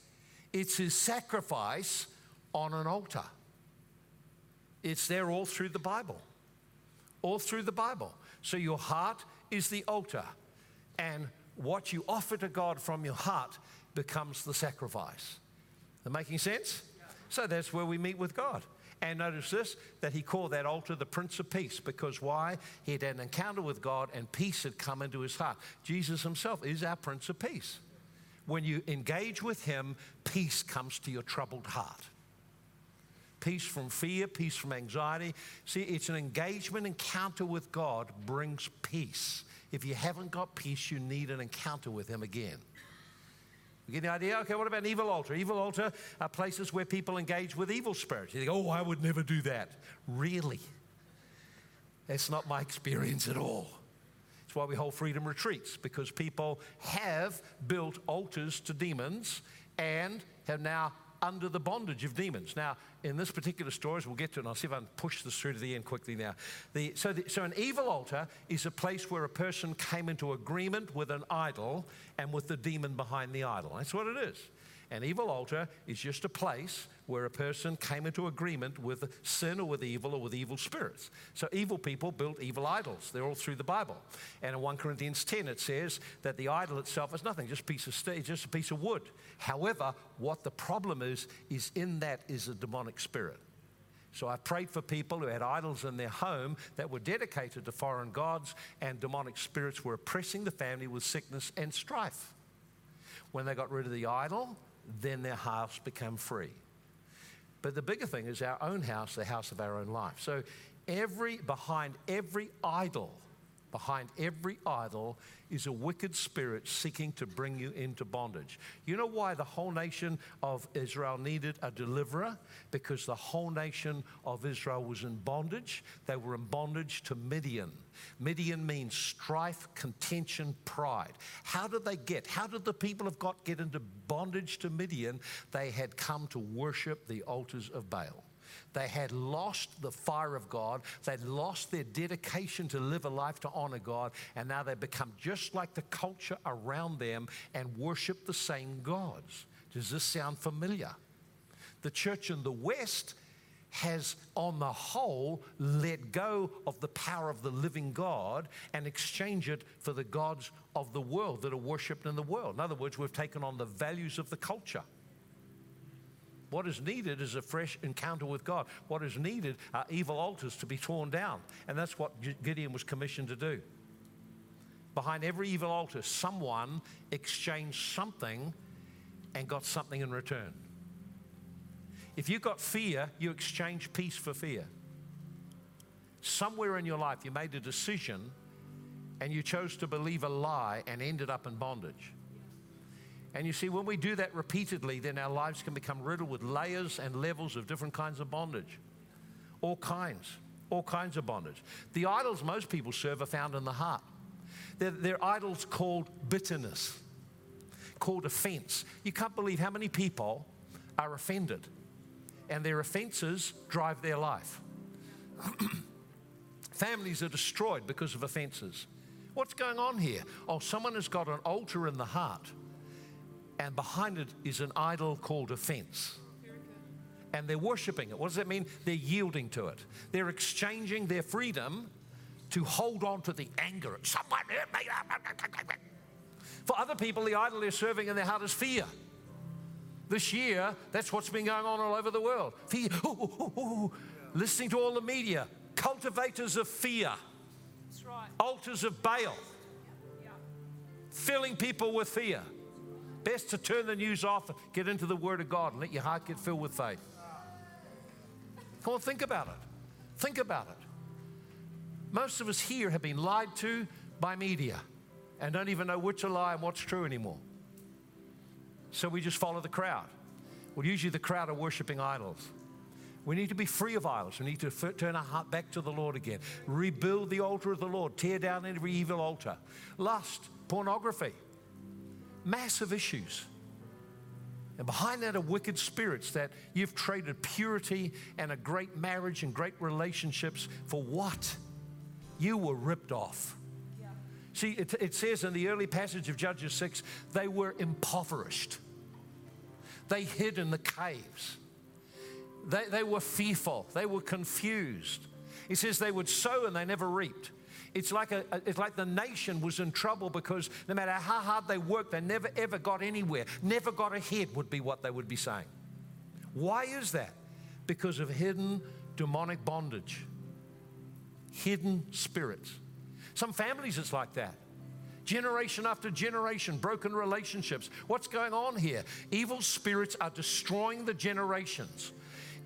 It's his sacrifice on an altar. It's there all through the Bible. All through the Bible. So your heart is the altar, and what you offer to God from your heart becomes the sacrifice. That making sense? So that's where we meet with God. And notice this that he called that altar the Prince of Peace because why? He had an encounter with God and peace had come into his heart. Jesus himself is our Prince of Peace. When you engage with him, peace comes to your troubled heart peace from fear, peace from anxiety. See, it's an engagement encounter with God brings peace. If you haven't got peace, you need an encounter with Him again. You get the idea? Okay, what about an evil altar? Evil altar are places where people engage with evil spirits. You think, oh, I would never do that. Really? That's not my experience at all. That's why we hold freedom retreats, because people have built altars to demons and have now under the bondage of demons. Now, in this particular story, as we'll get to, and I'll see if I can push this through to the end quickly now. The, so, the, so, an evil altar is a place where a person came into agreement with an idol and with the demon behind the idol. That's what it is. An evil altar is just a place where a person came into agreement with sin or with evil or with evil spirits. So evil people built evil idols. They're all through the Bible. And in 1 Corinthians 10, it says that the idol itself is nothing, just a piece of stone, just a piece of wood. However, what the problem is, is in that is a demonic spirit. So I prayed for people who had idols in their home that were dedicated to foreign gods, and demonic spirits were oppressing the family with sickness and strife. When they got rid of the idol, then their house became free. But the bigger thing is our own house, the house of our own life. So every behind every idol, Behind every idol is a wicked spirit seeking to bring you into bondage. You know why the whole nation of Israel needed a deliverer? Because the whole nation of Israel was in bondage. They were in bondage to Midian. Midian means strife, contention, pride. How did they get? How did the people of God get into bondage to Midian? They had come to worship the altars of Baal. They had lost the fire of God. They'd lost their dedication to live a life to honor God. And now they've become just like the culture around them and worship the same gods. Does this sound familiar? The church in the West has, on the whole, let go of the power of the living God and exchange it for the gods of the world that are worshipped in the world. In other words, we've taken on the values of the culture. What is needed is a fresh encounter with God. What is needed are evil altars to be torn down. And that's what Gideon was commissioned to do. Behind every evil altar, someone exchanged something and got something in return. If you got fear, you exchange peace for fear. Somewhere in your life, you made a decision and you chose to believe a lie and ended up in bondage. And you see, when we do that repeatedly, then our lives can become riddled with layers and levels of different kinds of bondage. All kinds, all kinds of bondage. The idols most people serve are found in the heart. They're, they're idols called bitterness, called offense. You can't believe how many people are offended and their offenses drive their life. Families are destroyed because of offenses. What's going on here? Oh, someone has got an altar in the heart, and behind it is an idol called offense. And they're worshiping it. What does that mean? They're yielding to it. They're exchanging their freedom to hold on to the anger. Someone hurt me. For other people, the idol they're serving in their heart is fear. This year, that's what's been going on all over the world. Fear, ooh, ooh, ooh, listening to all the media, cultivators of fear, right. altars of Baal, yeah. filling people with fear. Best to turn the news off, get into the Word of God, and let your heart get filled with faith. Come on, think about it. Think about it. Most of us here have been lied to by media and don't even know which are lie and what's true anymore. So we just follow the crowd. Well, usually the crowd are worshiping idols. We need to be free of idols. We need to turn our heart back to the Lord again. Rebuild the altar of the Lord. Tear down every evil altar. Lust, pornography, massive issues. And behind that are wicked spirits that you've traded purity and a great marriage and great relationships for what? You were ripped off. See, it, it says in the early passage of Judges 6, they were impoverished. They hid in the caves. They, they were fearful. They were confused. He says they would sow and they never reaped. It's like, a, it's like the nation was in trouble because no matter how hard they worked, they never ever got anywhere, never got ahead, would be what they would be saying. Why is that? Because of hidden demonic bondage, hidden spirits. Some families, it's like that. Generation after generation, broken relationships. What's going on here? Evil spirits are destroying the generations.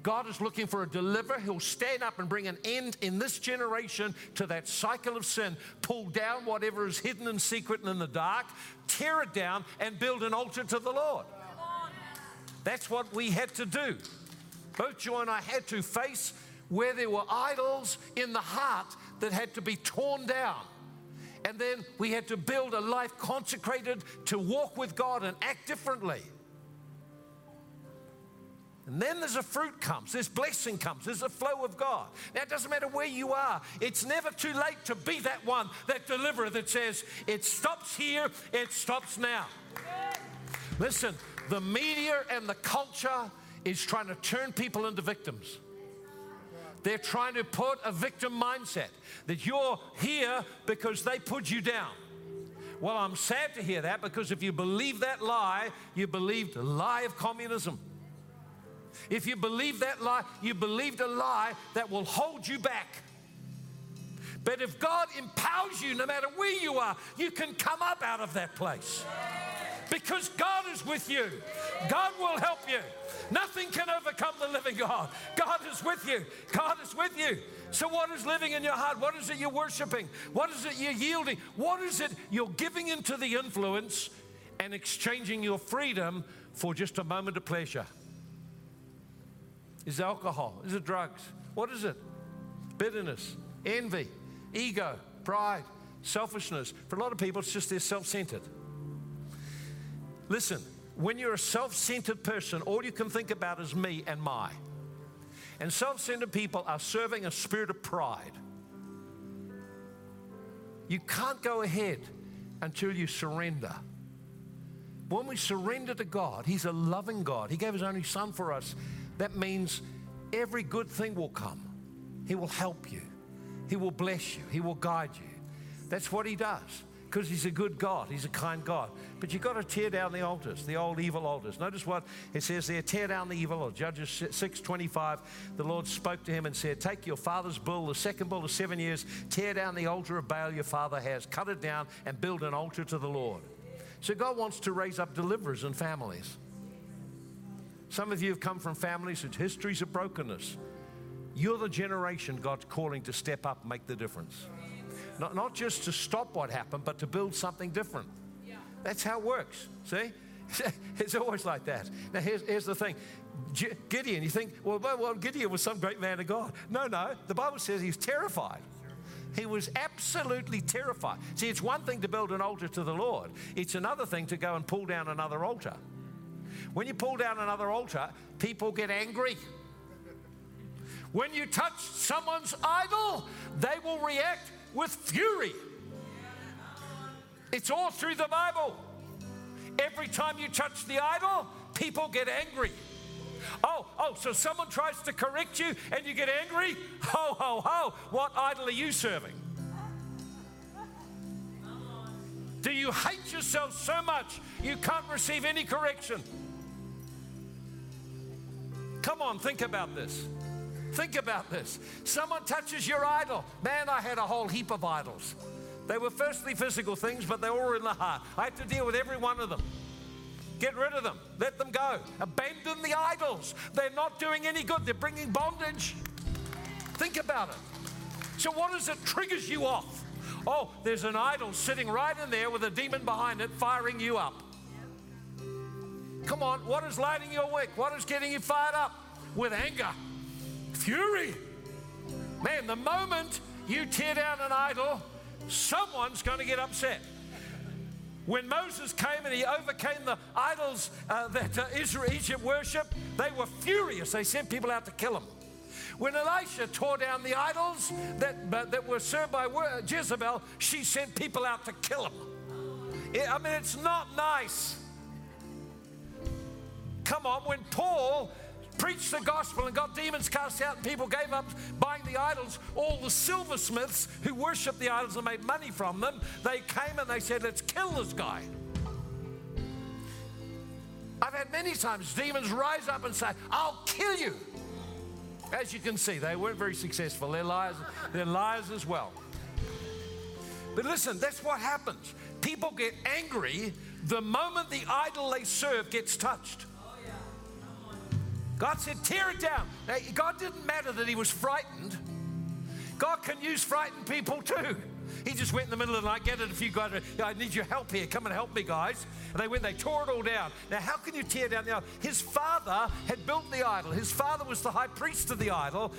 God is looking for a deliverer who'll stand up and bring an end in this generation to that cycle of sin. Pull down whatever is hidden and secret and in the dark, tear it down, and build an altar to the Lord. That's what we had to do. Both you and I had to face where there were idols in the heart that had to be torn down. And then we had to build a life consecrated to walk with God and act differently. And then there's a fruit comes, there's blessing comes, there's a flow of God. Now it doesn't matter where you are, it's never too late to be that one, that deliverer that says, it stops here, it stops now. Listen, the media and the culture is trying to turn people into victims. They're trying to put a victim mindset that you're here because they put you down. Well, I'm sad to hear that because if you believe that lie, you believed a lie of communism. If you believe that lie, you believed a lie that will hold you back. But if God empowers you, no matter where you are, you can come up out of that place Because God is with you. God will help you. Nothing can overcome the living God. God is with you. God is with you. So, what is living in your heart? What is it you're worshiping? What is it you're yielding? What is it you're giving into the influence and exchanging your freedom for just a moment of pleasure? Is alcohol? Is it drugs? What is it? Bitterness, envy, ego, pride, selfishness. For a lot of people, it's just they're self centered. Listen, when you're a self centered person, all you can think about is me and my. And self centered people are serving a spirit of pride. You can't go ahead until you surrender. When we surrender to God, He's a loving God. He gave His only Son for us. That means every good thing will come. He will help you, He will bless you, He will guide you. That's what He does because he's a good God. He's a kind God. But you've got to tear down the altars, the old evil altars. Notice what it says there tear down the evil altars. Judges 6:25, the Lord spoke to him and said, Take your father's bull, the second bull of seven years, tear down the altar of Baal your father has, cut it down, and build an altar to the Lord. So God wants to raise up deliverers and families. Some of you have come from families with histories of brokenness. You're the generation God's calling to step up and make the difference. Not, not just to stop what happened, but to build something different. Yeah. That's how it works. See? It's always like that. Now, here's, here's the thing Gideon, you think, well, well, Gideon was some great man of God. No, no. The Bible says he's terrified. He was absolutely terrified. See, it's one thing to build an altar to the Lord, it's another thing to go and pull down another altar. When you pull down another altar, people get angry. When you touch someone's idol, they will react with fury. It's all through the Bible. Every time you touch the idol, people get angry. Oh, oh, so someone tries to correct you and you get angry? Ho, ho, ho. What idol are you serving? Do you hate yourself so much you can't receive any correction? Come on, think about this. Think about this. Someone touches your idol. Man, I had a whole heap of idols. They were firstly physical things, but they were in the heart. I had to deal with every one of them. Get rid of them. Let them go. Abandon the idols. They're not doing any good. They're bringing bondage. Think about it. So, what is it triggers you off? Oh, there's an idol sitting right in there with a demon behind it firing you up. Come on, what is lighting your wick? What is getting you fired up? With anger fury. Man, the moment you tear down an idol, someone's going to get upset. When Moses came and he overcame the idols uh, that uh, Israel, Egypt worshiped, they were furious. They sent people out to kill him. When Elisha tore down the idols that, that were served by Jezebel, she sent people out to kill him. I mean, it's not nice. Come on, when Paul preached the gospel and got demons cast out, and people gave up buying the idols. All the silversmiths who worshiped the idols and made money from them, they came and they said, Let's kill this guy. I've had many times demons rise up and say, I'll kill you. As you can see, they weren't very successful. They're liars, they're liars as well. But listen, that's what happens. People get angry the moment the idol they serve gets touched. God said, tear it down. Now, God didn't matter that he was frightened. God can use frightened people too. He just went in the middle of the night, get it a few guys, I need your help here, come and help me, guys. And they went, they tore it all down. Now, how can you tear down the idol? His father had built the idol, his father was the high priest of the idol,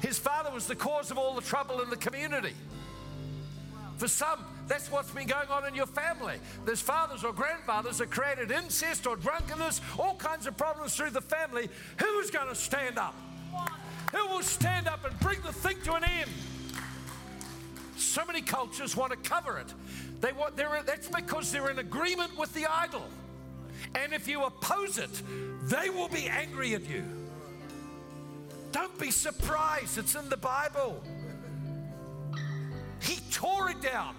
his father was the cause of all the trouble in the community. For some, that's what's been going on in your family. There's fathers or grandfathers that created incest or drunkenness, all kinds of problems through the family. Who's going to stand up? Who will stand up and bring the thing to an end? So many cultures want to cover it. They want, they're, that's because they're in agreement with the idol. And if you oppose it, they will be angry at you. Don't be surprised, it's in the Bible. He tore it down,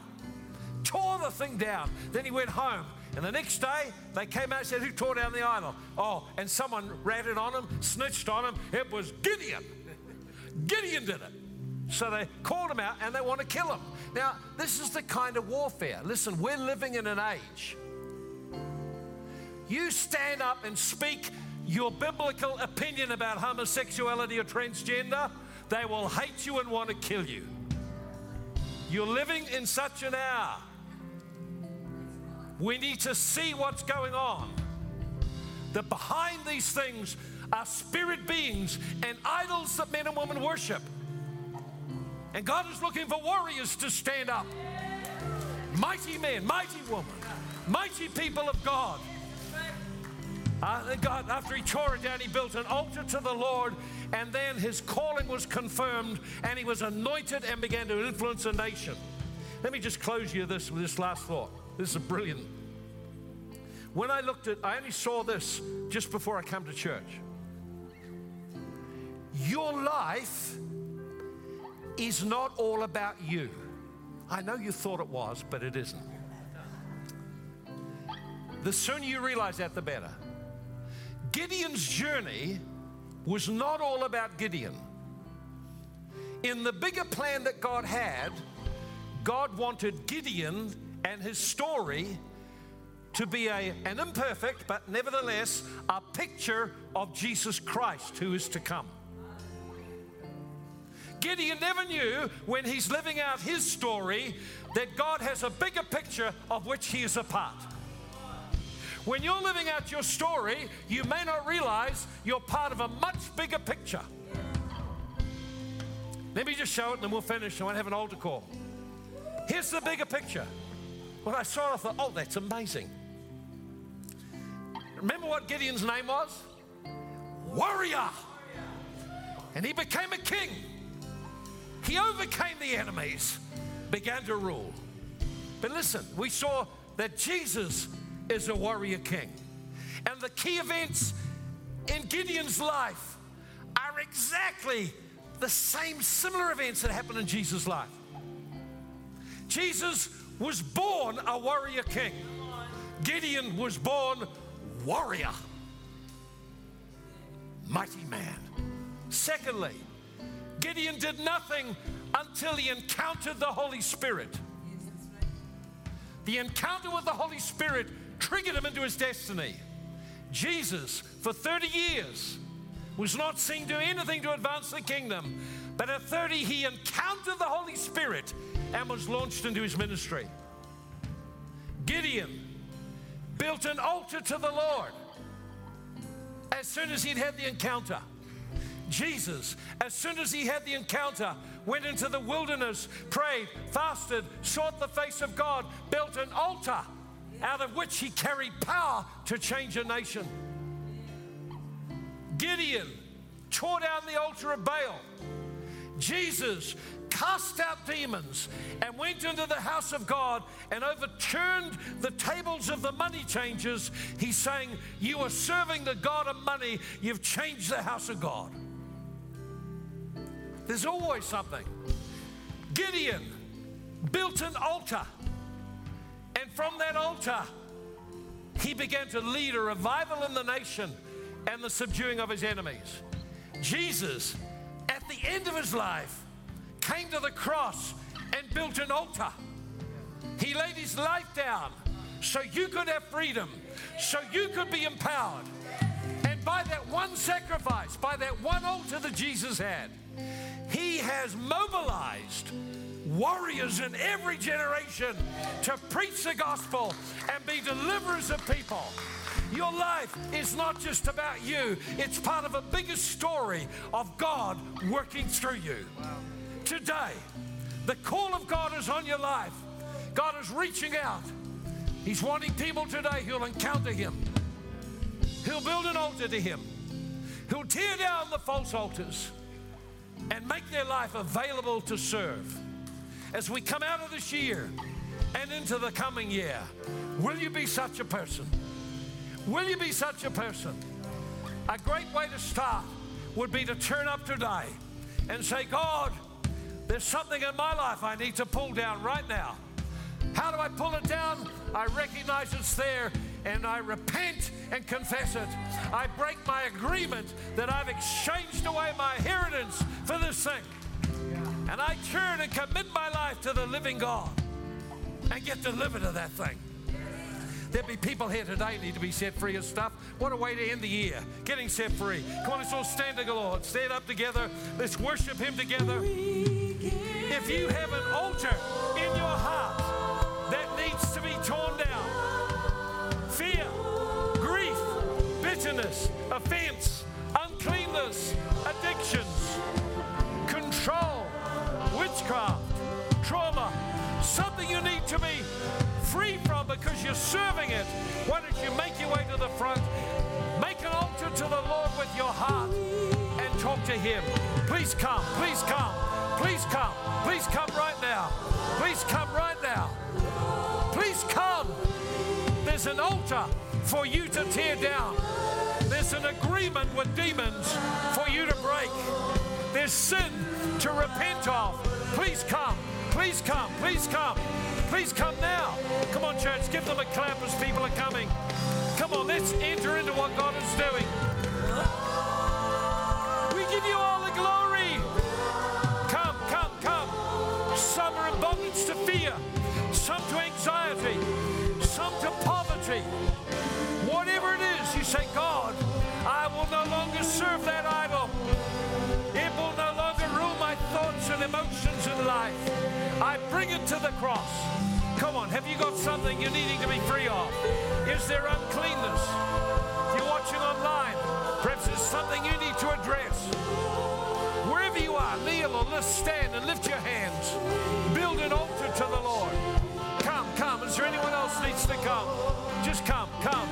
tore the thing down. Then he went home. And the next day, they came out and said, Who tore down the idol? Oh, and someone ratted on him, snitched on him. It was Gideon. Gideon did it. So they called him out and they want to kill him. Now, this is the kind of warfare. Listen, we're living in an age you stand up and speak your biblical opinion about homosexuality or transgender, they will hate you and want to kill you. You're living in such an hour. We need to see what's going on. That behind these things are spirit beings and idols that men and women worship. And God is looking for warriors to stand up. Mighty men, mighty women, mighty people of God. Uh, God, after he tore it down, he built an altar to the Lord, and then his calling was confirmed, and he was anointed and began to influence a nation. Let me just close you this with this last thought. This is brilliant. When I looked at, I only saw this just before I came to church. Your life is not all about you. I know you thought it was, but it isn't. The sooner you realize that, the better. Gideon's journey was not all about Gideon. In the bigger plan that God had, God wanted Gideon and his story to be a, an imperfect, but nevertheless a picture of Jesus Christ who is to come. Gideon never knew when he's living out his story that God has a bigger picture of which he is a part. When you're living out your story, you may not realize you're part of a much bigger picture. Let me just show it and then we'll finish. I want to have an altar call. Here's the bigger picture. When I saw it, I thought, oh, that's amazing. Remember what Gideon's name was? Warrior. And he became a king. He overcame the enemies, began to rule. But listen, we saw that Jesus is a warrior king. And the key events in Gideon's life are exactly the same similar events that happened in Jesus' life. Jesus was born a warrior king. Gideon was born warrior. Mighty man. Secondly, Gideon did nothing until he encountered the Holy Spirit. The encounter with the Holy Spirit triggered him into his destiny. Jesus, for 30 years, was not seen do anything to advance the kingdom, but at 30, he encountered the Holy Spirit and was launched into his ministry. Gideon built an altar to the Lord as soon as he'd had the encounter. Jesus, as soon as he had the encounter, went into the wilderness, prayed, fasted, sought the face of God, built an altar out of which he carried power to change a nation. Gideon tore down the altar of Baal. Jesus cast out demons and went into the house of God and overturned the tables of the money changers. He's saying, You are serving the God of money, you've changed the house of God. There's always something. Gideon built an altar and from that altar, he began to lead a revival in the nation and the subduing of his enemies. Jesus, at the end of his life, came to the cross and built an altar. He laid his life down so you could have freedom, so you could be empowered. And by that one sacrifice, by that one altar that Jesus had, he has mobilized warriors in every generation to preach the gospel and be deliverers of people. Your life is not just about you, it's part of a bigger story of God working through you. Today, the call of God is on your life. God is reaching out. He's wanting people today who'll encounter Him. He'll build an altar to Him. He'll tear down the false altars and make their life available to serve as we come out of this year and into the coming year, will you be such a person? Will you be such a person? A great way to start would be to turn up today and say, God, there's something in my life I need to pull down right now. How do I pull it down? I recognize it's there and I repent and confess it. I break my agreement that I've exchanged away my inheritance for this thing and I turn and commit my life to the living God and get delivered of that thing. There'll be people here today need to be set free of stuff. What a way to end the year, getting set free. Come on, let's all stand to the Lord. Stand up together. Let's worship Him together. If you have an altar in your heart that needs to be torn down, bitterness, offense, uncleanness, addictions, control, witchcraft, trauma, something you need to be free from because you're serving it, why don't you make your way to the front? Make an altar to the Lord with your heart and talk to Him. Please come, please come, please come, please come right now. Please come right now. Please come. There's an altar for you to tear down. There's an agreement with demons for you to break. There's sin to repent of. Please come. Please come. Please come. Please come now. Come on, church. Give them a clap as people are coming. Come on, let's enter into what God is doing. We give you all the glory. To the cross. Come on, have you got something you're needing to be free of? Is there uncleanness? If you're watching online, perhaps there's something you need to address. Wherever you are, kneel or let's stand and lift your hands. Build an altar to the Lord. Come, come. Is there anyone else needs to come? Just come, come.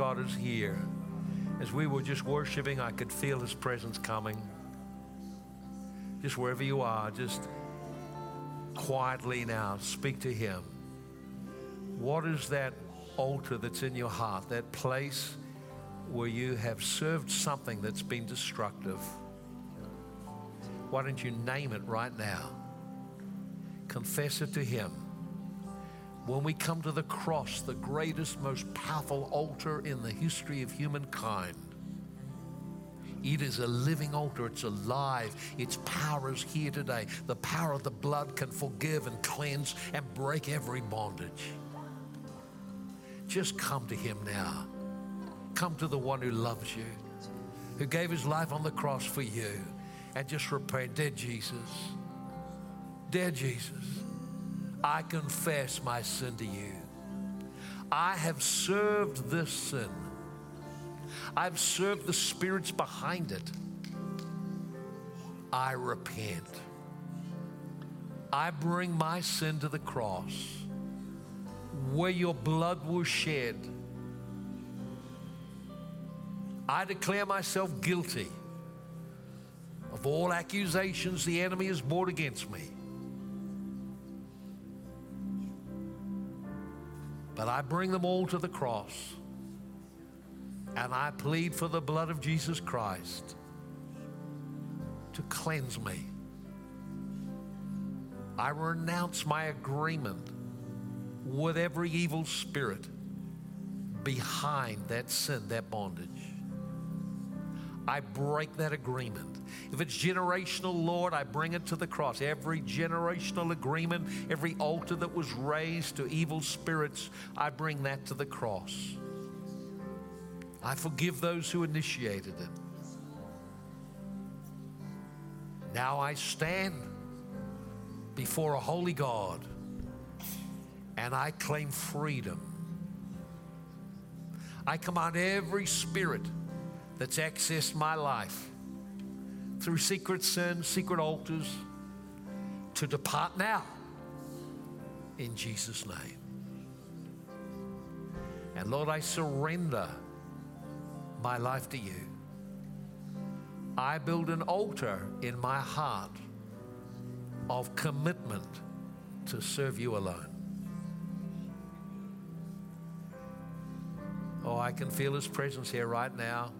God is here. As we were just worshiping, I could feel His presence coming. Just wherever you are, just quietly now, speak to Him. What is that altar that's in your heart, that place where you have served something that's been destructive? Why don't you name it right now? Confess it to Him. When we come to the cross, the greatest, most powerful altar in the history of humankind, it is a living altar. It's alive. Its power is here today. The power of the blood can forgive and cleanse and break every bondage. Just come to Him now. Come to the one who loves you, who gave His life on the cross for you, and just repent, Dear Jesus, dear Jesus, I confess my sin to you. I have served this sin. I've served the spirits behind it. I repent. I bring my sin to the cross where your blood was shed. I declare myself guilty of all accusations the enemy has brought against me. But I bring them all to the cross. And I plead for the blood of Jesus Christ to cleanse me. I renounce my agreement with every evil spirit behind that sin, that bondage. I break that agreement. If it's generational, Lord, I bring it to the cross. Every generational agreement, every altar that was raised to evil spirits, I bring that to the cross. I forgive those who initiated it. Now I stand before a holy God and I claim freedom. I command every spirit that's accessed my life through secret sin, secret altars, to depart now in Jesus' name. And Lord, I surrender my life to you. I build an altar in my heart of commitment to serve you alone. Oh, I can feel his presence here right now.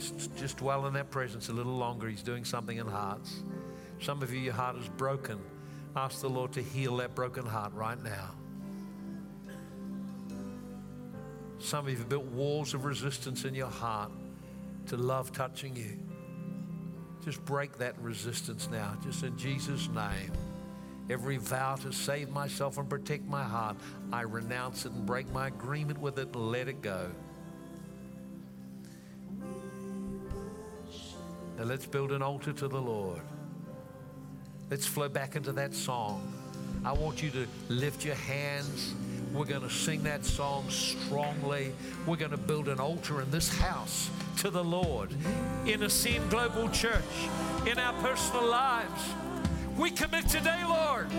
Just, just dwell in that presence a little longer. He's doing something in hearts. Some of you, your heart is broken. Ask the Lord to heal that broken heart right now. Some of you have built walls of resistance in your heart to love touching you. Just break that resistance now, just in Jesus' name. Every vow to save myself and protect my heart, I renounce it and break my agreement with it and let it go. Let's build an altar to the Lord. Let's flow back into that song. I want you to lift your hands. We're going to sing that song strongly. We're going to build an altar in this house to the Lord in Ascend Global Church, in our personal lives. We commit today, Lord,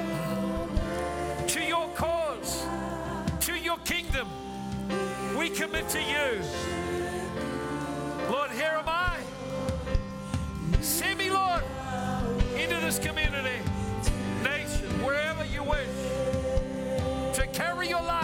to your cause, to your kingdom. We commit to you. this community, nation, wherever you wish, to carry your life.